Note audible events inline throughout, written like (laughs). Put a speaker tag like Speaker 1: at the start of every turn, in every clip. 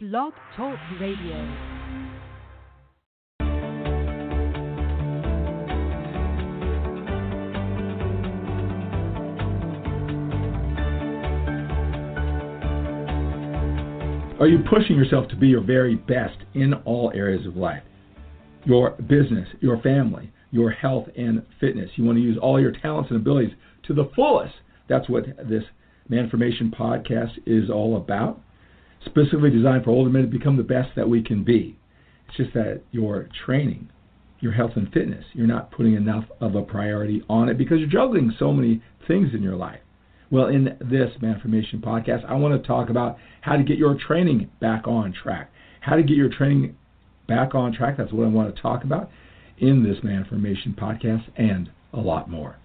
Speaker 1: Blog Talk Radio.
Speaker 2: Are you pushing yourself to be your very best in all areas of life? Your business, your family, your health and fitness. You want to use all your talents and abilities to the fullest. That's what this Manformation podcast is all about. Specifically designed for older men to become the best that we can be. It's just that your training, your health and fitness, you're not putting enough of a priority on it because you're juggling so many things in your life. Well, in this Manformation podcast, I want to talk about how to get your training back on track. How to get your training back on track. That's what I want to talk about in this Manformation podcast and a lot more.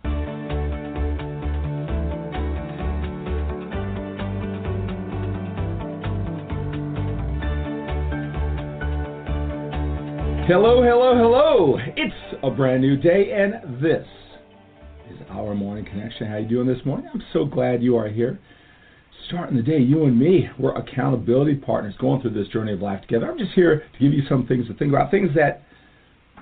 Speaker 2: Hello, hello, hello. It's a brand new day and this is our morning connection. How are you doing this morning? I'm so glad you are here. Starting the day, you and me, we're accountability partners going through this journey of life together. I'm just here to give you some things to think about, things that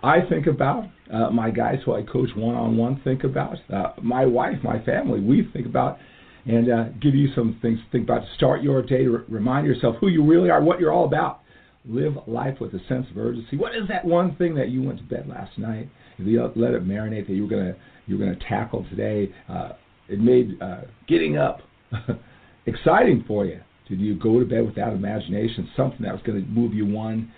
Speaker 2: I think about, uh, my guys who I coach one on one think about, uh, my wife, my family, we think about, and uh, give you some things to think about to start your day, to remind yourself who you really are, what you're all about live life with a sense of urgency. What is that one thing that you went to bed last night? You let it marinate that you were gonna you were gonna tackle today. Uh, it made uh, getting up (laughs) exciting for you. Did you go to bed with that imagination, something that was going to move you one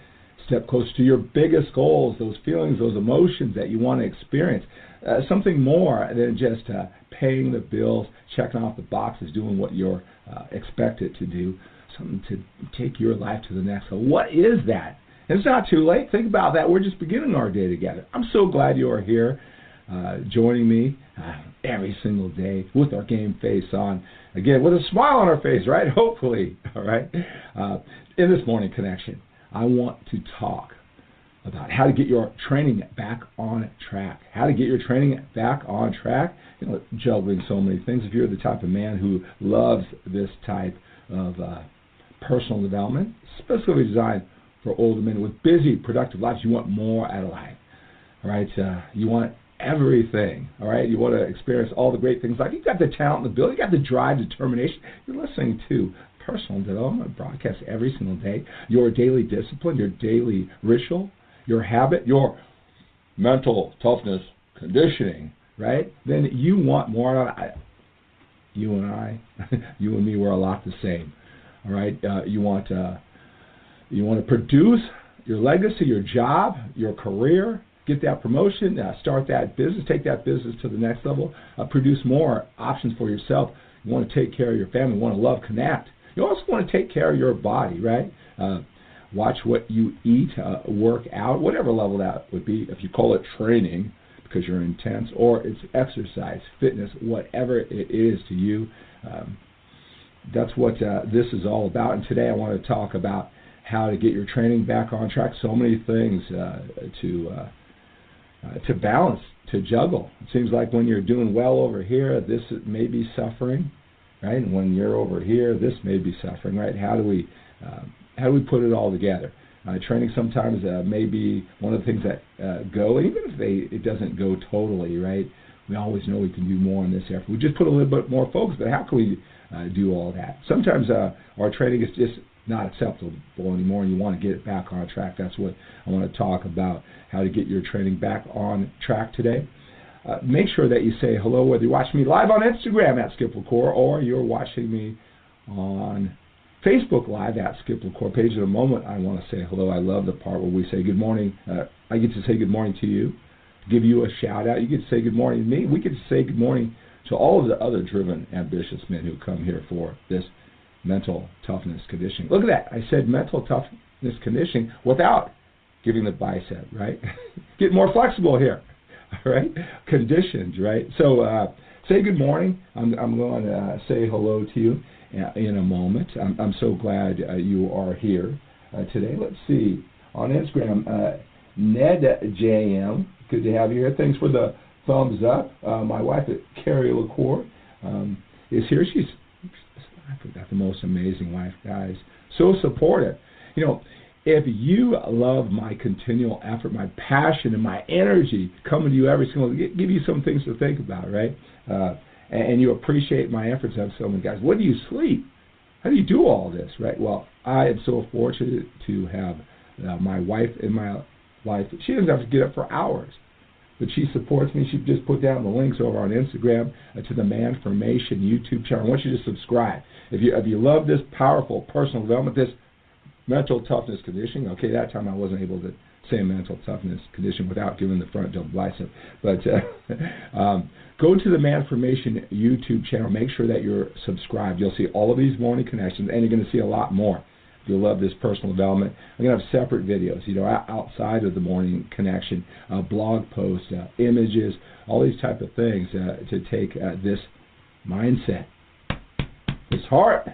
Speaker 2: step closer to your biggest goals, those feelings, those emotions that you want to experience? Uh, something more than just uh, paying the bills, checking off the boxes, doing what you're uh, expected to do something to take your life to the next level. What is that? it's not too late. Think about that. We're just beginning our day together. I'm so glad you are here, uh, joining me uh, every single day with our game face on. Again, with a smile on our face, right? (laughs) Hopefully, all right. Uh, in this morning connection, I want to talk about how to get your training back on track. How to get your training back on track. You know, juggling so many things. If you're the type of man who loves this type of uh, personal development, specifically designed for older men with busy, productive lives. You want more out of life. All right, uh, you want everything. All right, you want to experience all the great things. Like you got the talent, the ability, you got the drive, determination. You're listening to personal development broadcast every single day. Your daily discipline, your daily ritual, your habit, your mental toughness, conditioning. Right? Then you want more. You and I, (laughs) you and me, we're a lot the same. All right, uh, you want uh, you want to produce your legacy, your job, your career, get that promotion, uh, start that business, take that business to the next level, uh, produce more options for yourself. You want to take care of your family, you want to love, connect. You also want to take care of your body, right? Uh, watch what you eat, uh, work out, whatever level that would be. If you call it training because you're intense, or it's exercise, fitness, whatever it is to you. Um, that's what uh, this is all about. And today I want to talk about how to get your training back on track. So many things uh, to uh, uh, to balance, to juggle. It seems like when you're doing well over here, this may be suffering, right? And when you're over here, this may be suffering, right? How do we uh, how do we put it all together? Uh, training sometimes uh, may be one of the things that go, even if they, it doesn't go totally, right? We always know we can do more in this effort. We just put a little bit more focus, but how can we uh, do all that. Sometimes uh, our training is just not acceptable anymore, and you want to get it back on track. That's what I want to talk about: how to get your training back on track today. Uh, make sure that you say hello whether you're watching me live on Instagram at Skip LaCour or you're watching me on Facebook Live at Skip LaCour page. In a moment, I want to say hello. I love the part where we say good morning. Uh, I get to say good morning to you, give you a shout out. You to say good morning to me. We to say good morning to all of the other driven, ambitious men who come here for this mental toughness conditioning. Look at that. I said mental toughness conditioning without giving the bicep, right? (laughs) Get more flexible here, (laughs) all right? Conditioned, right? So uh, say good morning. I'm, I'm going to uh, say hello to you in a moment. I'm, I'm so glad uh, you are here uh, today. Let's see. On Instagram, uh, NedJM, good to have you here. Thanks for the thumbs up. Uh, my wife, Carrie LaCour, um, is here. She's I've got the most amazing wife, guys. So supportive. You know, if you love my continual effort, my passion, and my energy coming to you every single day, give you some things to think about, right? Uh, and you appreciate my efforts. I have so many guys. What do you sleep? How do you do all this, right? Well, I am so fortunate to have uh, my wife in my life. She doesn't have to get up for hours, but she supports me. She just put down the links over on Instagram to the Manformation YouTube channel. I want you to subscribe. If you if you love this powerful personal development, this mental toughness conditioning. Okay, that time I wasn't able to say mental toughness condition without giving the front double bicep. But uh, (laughs) um, go to the Manformation YouTube channel. Make sure that you're subscribed. You'll see all of these morning connections, and you're going to see a lot more. You'll love this personal development. I'm to have separate videos, you know, outside of the morning connection, uh, blog posts, uh, images, all these type of things uh, to take uh, this mindset, this heart,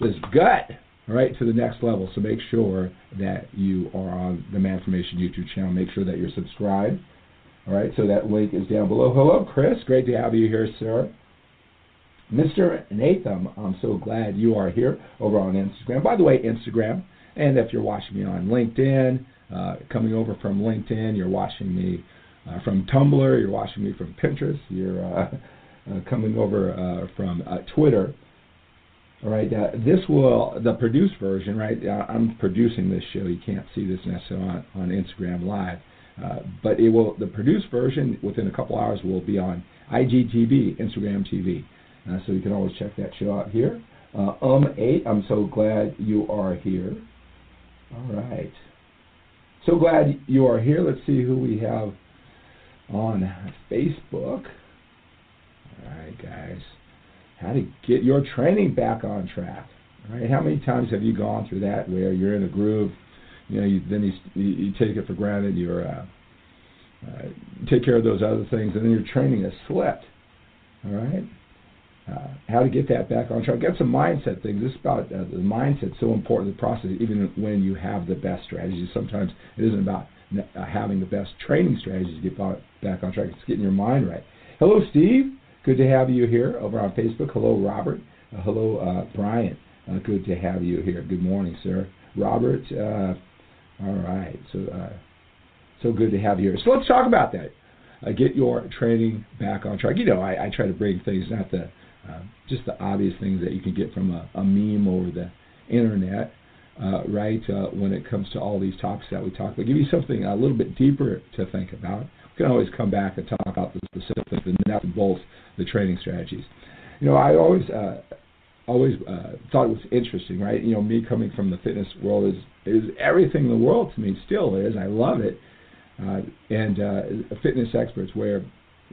Speaker 2: this gut, right, to the next level. So make sure that you are on the Manformation YouTube channel. Make sure that you're subscribed. All right, so that link is down below. Hello, Chris. Great to have you here, sir. Mr. Nathan, I'm so glad you are here over on Instagram. By the way, Instagram, and if you're watching me on LinkedIn, uh, coming over from LinkedIn, you're watching me uh, from Tumblr, you're watching me from Pinterest, you're uh, (laughs) uh coming over uh, from uh, Twitter. All right, this will the produced version, right? I'm producing this show. You can't see this necessarily on, on Instagram Live, but it will. The produced version within a couple hours will be on IGTV, Instagram TV. Uh, so you can always check that show out here. Uh, um8, I'm so glad you are here. All right. So glad you are here. Let's see who we have on Facebook. All right, guys. How to get your training back on track. All right. How many times have you gone through that where you're in a groove, you know, you, then you, you, take it for granted, you're uh, uh, take care of those other things, and then your training has slipped. All right uh, how to get that back on track. Get some mindset things. This is about uh, the mindset so important the process, even when you have the best strategies. Sometimes it isn't about uh, having the best training strategies to get back on track. It's getting your mind right. Hello, Steve. Good to have you here over on Facebook. Hello, Robert. Uh, hello, uh, Brian. Uh, good to have you here. Good morning, sir. Robert. all right. So, so good to have you here. So let's talk about that. get your training back on track. You know, I, I try to bring things not the uh, just the obvious things that you can get from a, a meme over the internet, uh, right? Uh, when it comes to all these topics that we talk about, give you something a little bit deeper to think about. We can always come back and talk about the specifics, the nuts and bolts, the training strategies. You know, I always uh, always uh, thought it was interesting, right? You know, me coming from the fitness world is is everything in the world to me. Still is. I love it. Uh, and uh, fitness experts, where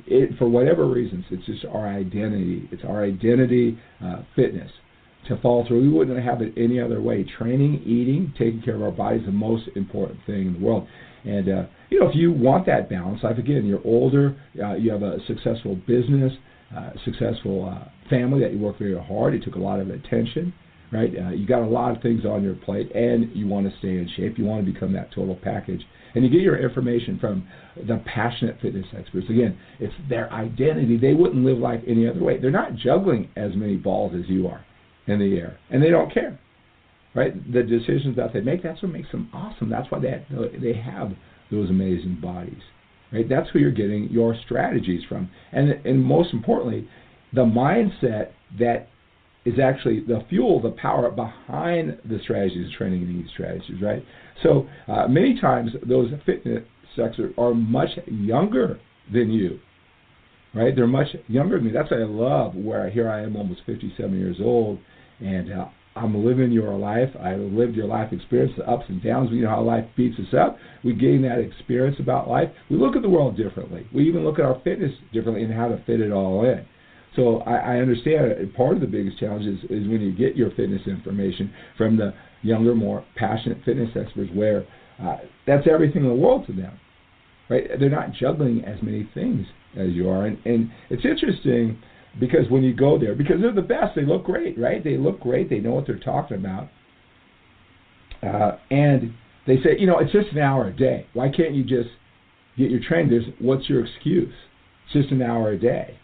Speaker 2: it, for whatever reasons, it's just our identity. It's our identity, uh, fitness. To fall through, we wouldn't have it any other way. Training, eating, taking care of our body is the most important thing in the world. And uh, you know, if you want that balance, life again, you're older, uh, you have a successful business, uh, successful uh, family that you work very hard. It took a lot of attention, right? Uh, you got a lot of things on your plate, and you want to stay in shape. You want to become that total package and you get your information from the passionate fitness experts. Again, it's their identity. They wouldn't live life any other way. They're not juggling as many balls as you are in the air, and they don't care. Right? The decisions that they make, that's what makes them awesome. That's why they they have those amazing bodies. Right? That's who you're getting your strategies from, and and most importantly, the mindset that is actually the fuel, the power behind the strategies, training these strategies, right? So uh, many times those fitness experts are much younger than you, right? They're much younger than me. That's what I love. Where here I am, almost 57 years old, and uh, I'm living your life. I lived your life experience, the ups and downs. You know how life beats us up. We gain that experience about life. We look at the world differently. We even look at our fitness differently and how to fit it all in. So I, I understand part of the biggest challenge is, is when you get your fitness information from the younger, more passionate fitness experts, where uh, that's everything in the world to them, right? They're not juggling as many things as you are, and, and it's interesting because when you go there, because they're the best, they look great, right? They look great, they know what they're talking about, uh, and they say, you know, it's just an hour a day. Why can't you just get your training? There's what's your excuse? It's just an hour a day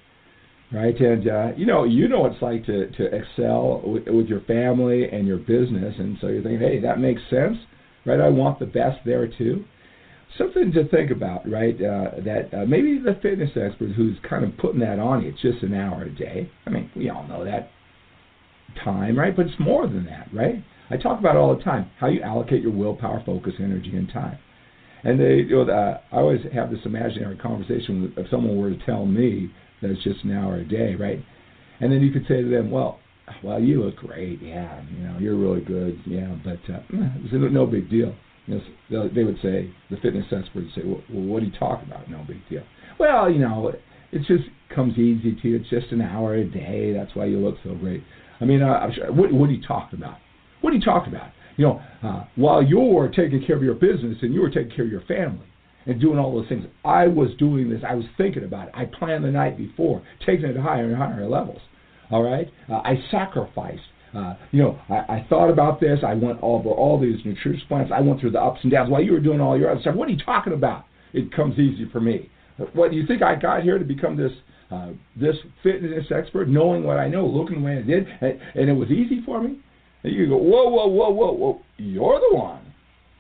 Speaker 2: right? And uh, you know, you know what it's like to to excel with, with your family and your business, and so you're thinking, hey, that makes sense, right? I want the best there too. Something to think about, right? Uh, that uh, maybe the fitness expert who's kind of putting that on you, it's just an hour a day. I mean, we all know that time, right? But it's more than that, right? I talk about all the time how you allocate your willpower, focus, energy, and time. And they, you know, uh, I always have this imaginary conversation if someone were to tell me that it's just an hour a day, right? And then you could say to them, well, well, you look great, yeah, you know, you're really good, yeah, but uh, it's no big deal. You know, they would say, the fitness expert would say, well, what are you talking about? No big deal. Well, you know, it just comes easy to you. It's just an hour a day. That's why you look so great. I mean, uh, sure, what, what are you talking about? What are you talking about? You know, uh, while you're taking care of your business and you're taking care of your family and doing all those things, I was doing this. I was thinking about it. I planned the night before, taking it to higher and higher levels. All right, uh, I sacrificed. Uh, you know, I, I thought about this. I went over all these nutrition plans. I went through the ups and downs while you were doing all your other stuff. What are you talking about? It comes easy for me. What do you think I got here to become this uh, this fitness expert, knowing what I know, looking what I did, and, and it was easy for me? And you go, whoa, whoa, whoa, whoa, whoa. You're the one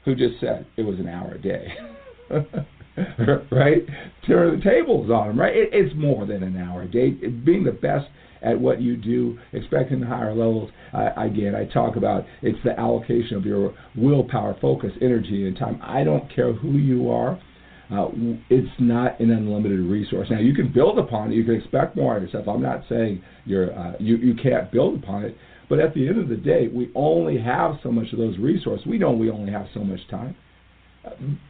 Speaker 2: who just said it was an hour a day. (laughs) (laughs) right? Turn the tables on them, right? It, it's more than an hour a day. Being the best at what you do, expecting the higher levels. Again, I talk about it's the allocation of your willpower, focus, energy, and time. I don't care who you are. Uh, it's not an unlimited resource. Now you can build upon it. You can expect more of yourself. I'm not saying you're uh, you you can't build upon it, but at the end of the day, we only have so much of those resources. We know we only have so much time.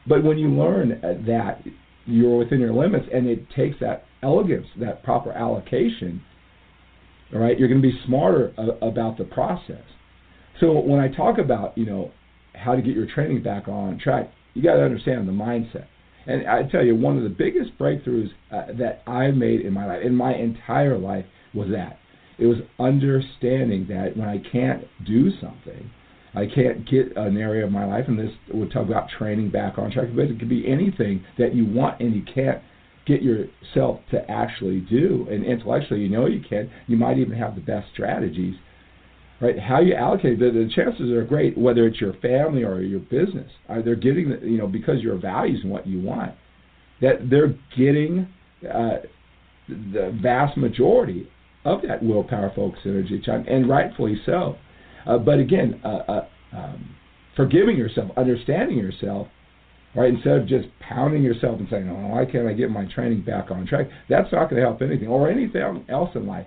Speaker 2: But when you learn that you're within your limits, and it takes that elegance, that proper allocation, all right, you're going to be smarter about the process. So when I talk about you know how to get your training back on track, you got to understand the mindset. And I tell you, one of the biggest breakthroughs uh, that I made in my life, in my entire life, was that it was understanding that when I can't do something, I can't get an area of my life, and this would talk about training back on track, but it could be anything that you want and you can't get yourself to actually do. And intellectually, you know you can. You might even have the best strategies. Right? How you allocate the, the chances are great, whether it's your family or your business. Are they getting the, you know because your values and what you want, that they're getting uh, the vast majority of that willpower, focus, energy, time, and rightfully so. Uh, but again, uh, uh, um, forgiving yourself, understanding yourself, right? Instead of just pounding yourself and saying, "Oh, why can't I get my training back on track?" That's not going to help anything, or anything else in life.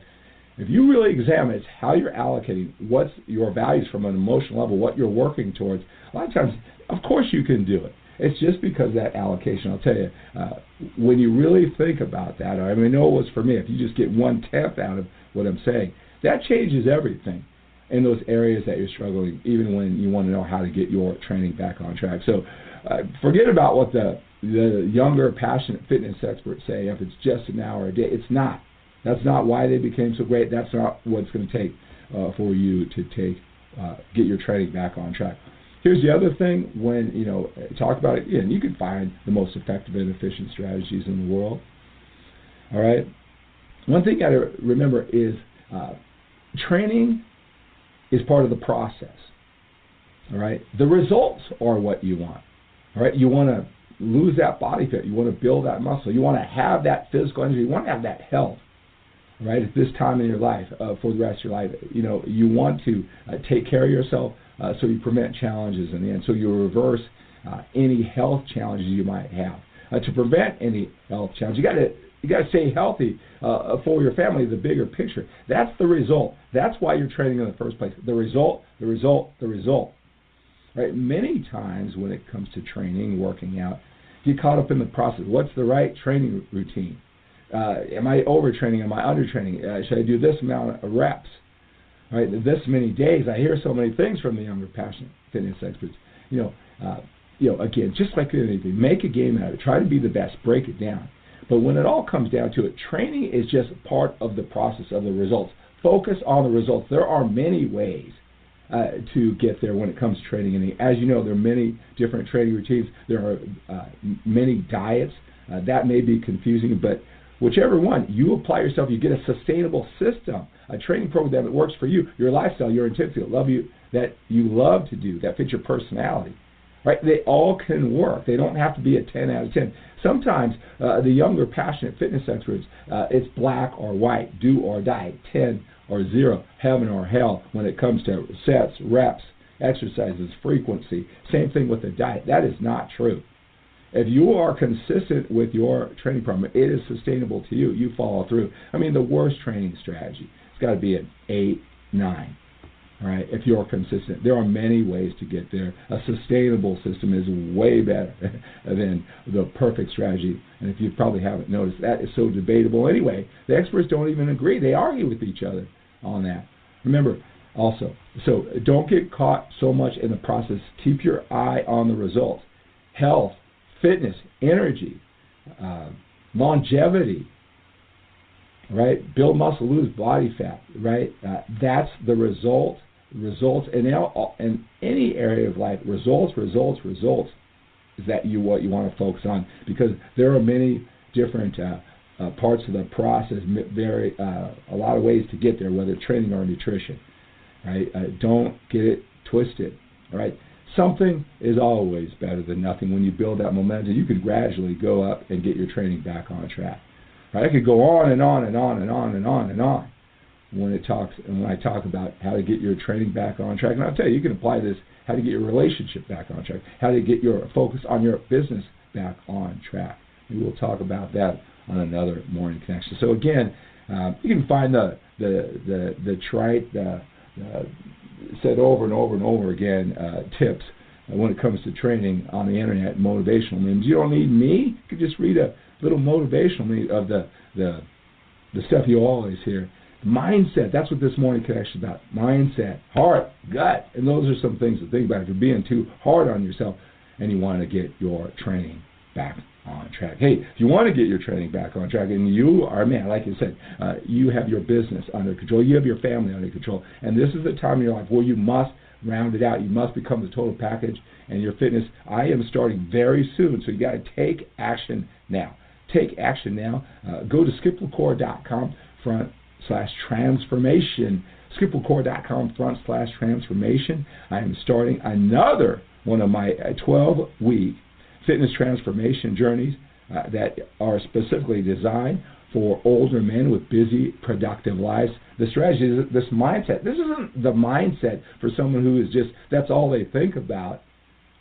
Speaker 2: If you really examine how you're allocating, what's your values from an emotional level, what you're working towards, a lot of times, of course, you can do it. It's just because that allocation. I'll tell you, uh, when you really think about that, I mean, I know it was for me. If you just get one tenth out of what I'm saying, that changes everything in those areas that you're struggling, even when you want to know how to get your training back on track. So, uh, forget about what the the younger, passionate fitness experts say. If it's just an hour a day, it's not. That's not why they became so great. That's not what it's going to take uh, for you to take uh, get your training back on track. Here's the other thing: when you know, talk about it, and you can find the most effective and efficient strategies in the world. All right. One thing you got to remember is uh, training is part of the process. All right. The results are what you want. All right. You want to lose that body fat. You want to build that muscle. You want to have that physical energy. You want to have that health. Right at this time in your life, uh, for the rest of your life, you know you want to uh, take care of yourself uh, so you prevent challenges in the end. So you reverse uh, any health challenges you might have. Uh, to prevent any health challenges, you got to you got to stay healthy uh, for your family. The bigger picture. That's the result. That's why you're training in the first place. The result. The result. The result. Right. Many times when it comes to training, working out, get caught up in the process. What's the right training routine? Uh, am I overtraining? Am I undertraining? Uh, should I do this amount of reps? Right. This many days. I hear so many things from the younger, passionate fitness experts. You know. Uh, you know, again, just like anything, make a game out of it. Try to be the best. Break it down. But when it all comes down to it, training is just part of the process of the results. Focus on the results. There are many ways uh, to get there when it comes to training. And as you know, there are many different training routines. There are uh, many diets. Uh, that may be confusing, but whichever one, you apply yourself, you get a sustainable system, a training program that works for you, your lifestyle, your intensity, love you that you love to do, that fits your personality. Right? They all can work. They don't have to be a 10 out of 10. Sometimes uh, the younger, passionate fitness experts, uh, it's black or white, do or die, 10 or 0, heaven or hell when it comes to sets, reps, exercises, frequency. Same thing with the diet. That is not true. If you are consistent with your training program, it is sustainable to you. You follow through. I mean, the worst training strategy, it's got to be an 8, 9 right? If you're consistent, there are many ways to get there. A sustainable system is way better (laughs) than the perfect strategy. And if you probably haven't noticed, that is so debatable anyway. The experts don't even agree; they argue with each other on that. Remember, also, so don't get caught so much in the process. Keep your eye on the results. Health, fitness, energy, uh, longevity, right? Build muscle, lose body fat, right? Uh, that's the result results in, in any area of life, results, results, results is that you what you want to focus on because there are many different uh, uh, parts of the process, very uh, a lot of ways to get there, whether training or nutrition. Right? Uh, don't get it twisted. Right? Something is always better than nothing. When you build that momentum, you can gradually go up and get your training back on track. Right? I could go on and on and on and on and on and on when it talks and when I talk about how to get your training back on track. And I'll tell you, you can apply this how to get your relationship back on track, how to get your focus on your business back on track. We will talk about that on another morning connection. So again, uh, you can find the the the the trite the, said over and over and over again uh, tips when it comes to training on the internet, motivational memes. You don't need me. You can just read a little motivational of the the the stuff you always hear Mindset, that's what this morning connection is about. Mindset, heart, gut. And those are some things to think about. If you're being too hard on yourself and you want to get your training back on track. Hey, if you want to get your training back on track, and you are, man, like I said, uh, you have your business under control, you have your family under control, and this is the time in your life where you must round it out. You must become the total package, and your fitness. I am starting very soon, so you got to take action now. Take action now. Uh, go to skiplacour.com front slash transformation. SkipLaCour.com front slash transformation. I am starting another one of my 12 uh, week fitness transformation journeys uh, that are specifically designed for older men with busy, productive lives. The strategy is this mindset. This isn't the mindset for someone who is just, that's all they think about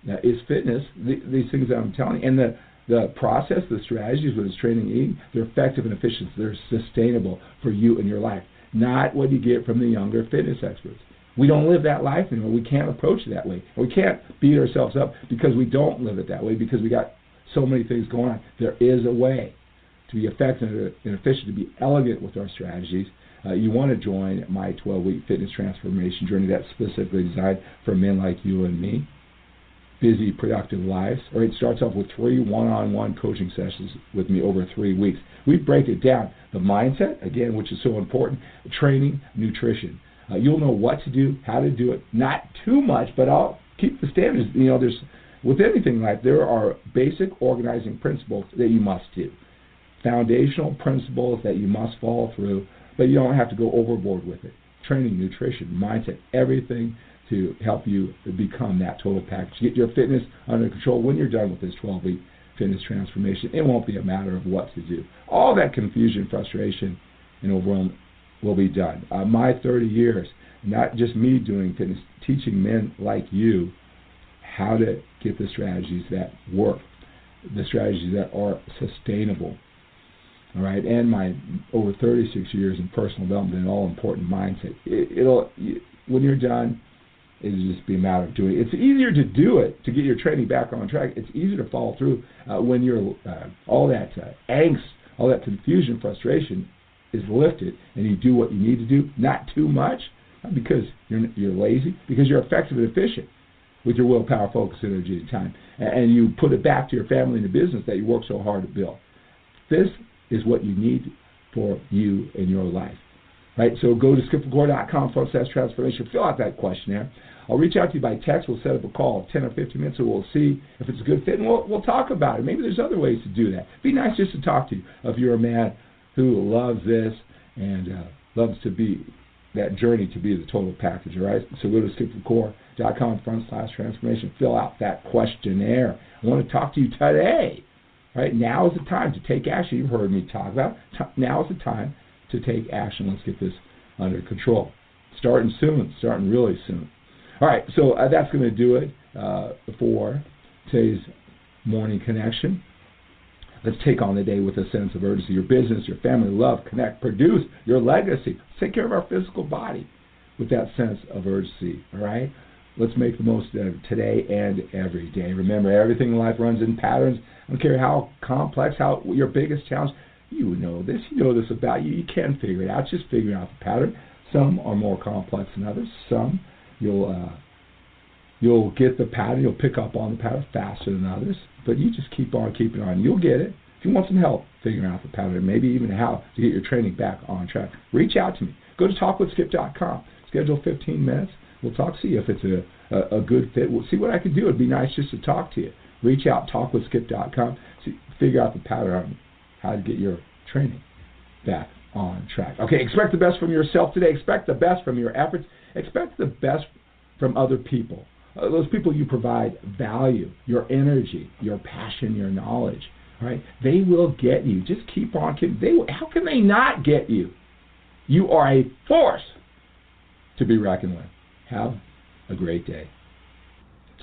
Speaker 2: uh, is fitness, the, these things that I'm telling you. And the, the process, the strategies, whether it's training, eating, they're effective and efficient. They're sustainable for you and your life, not what you get from the younger fitness experts. We don't live that life anymore. We can't approach it that way. We can't beat ourselves up because we don't live it that way because we got so many things going on. There is a way to be effective and efficient, to be elegant with our strategies. Uh, you want to join my 12 week fitness transformation journey that's specifically designed for men like you and me busy, productive lives. Or it starts off with three one-on-one coaching sessions with me over three weeks. We break it down. The mindset, again, which is so important, training, nutrition. Uh, you'll know what to do, how to do it. Not too much, but I'll keep the standards. You know, there's with anything in life, there are basic organizing principles that you must do, foundational principles that you must follow through, but you don't have to go overboard with it. Training, nutrition, mindset, everything to help you become that total package. Get your fitness under control when you're done with this 12 week fitness transformation. It won't be a matter of what to do. All that confusion, frustration, and overwhelm will be done. Uh, my 30 years, not just me doing fitness, teaching men like you how to get the strategies that work, the strategies that are sustainable. All right, and my over 36 years in personal development and all important mindset. It, it'll when you're done, It'll just be a matter of doing it. It's easier to do it to get your training back on track. It's easier to follow through uh, when you're uh, all that uh, angst, all that confusion, frustration is lifted, and you do what you need to do. Not too much, not because you're you're lazy, because you're effective and efficient with your willpower, focus, energy, and time, and you put it back to your family and the business that you work so hard to build. This is what you need for you in your life. Right? So go to skiplacour.com forward slash transformation. Fill out that questionnaire. I'll reach out to you by text. We'll set up a call, 10 or 15 minutes, and we'll see if it's a good fit, and we'll, we'll talk about it. Maybe there's other ways to do that. Be nice just to talk to you if you're a man who loves this and uh, loves to be that journey to be the total package, all right? So go to skiplacour.com front slash transformation. Fill out that questionnaire. I want to talk to you today. Right now is the time to take action. You've heard me talk about. Now is the time to take action. Let's get this under control. Starting soon. Starting really soon. All right. So uh, that's going to do it uh, for today's morning connection. Let's take on the day with a sense of urgency. Your business, your family, love, connect, produce your legacy. Let's take care of our physical body with that sense of urgency. All right? Let's make the most of today and every day. Remember, everything in life runs in patterns. I don't care how complex, how your biggest challenge. You know this. You know this about you. You can figure it out. Just figuring out the pattern. Some are more complex than others. Some you'll uh, you'll get the pattern. You'll pick up on the pattern faster than others. But you just keep on keeping on. You'll get it. If you want some help figuring out the pattern, maybe even how to get your training back on track, reach out to me. Go to talkwithskip.com. Schedule 15 minutes. We'll talk. See if it's a, a, a good fit. We'll see what I can do. It'd be nice just to talk to you. Reach out. Talkwithskip.com. See, figure out the pattern on how to get your training back on track. Okay. Expect the best from yourself today. Expect the best from your efforts. Expect the best from other people. Uh, those people you provide value, your energy, your passion, your knowledge, right? They will get you. Just keep on. Keep, they, how can they not get you? You are a force to be reckoned with. Have a great day.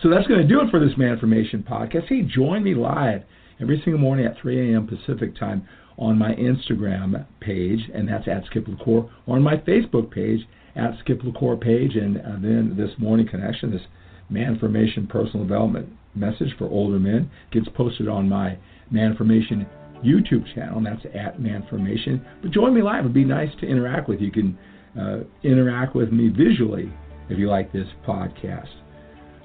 Speaker 2: So that's going to do it for this Manformation podcast. Hey, join me live every single morning at 3 a.m. Pacific time on my Instagram page, and that's at Skip LaCour, or on my Facebook page at Skip LaCour page, and uh, then this morning connection, this man Manformation personal development message for older men gets posted on my man Manformation YouTube channel, and that's at man Manformation. But join me live. It'd be nice to interact with you. Can uh, interact with me visually if you like this podcast.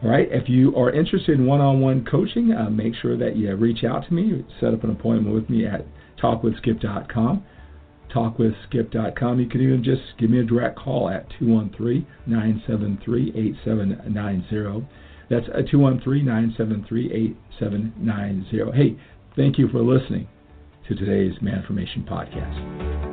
Speaker 2: All right. If you are interested in one-on-one coaching, uh, make sure that you reach out to me. Set up an appointment with me at talkwithskip.com talkwithskip.com. You can even just give me a direct call at 213-973-8790. That's 213-973-8790. Hey, thank you for listening to today's Manformation podcast.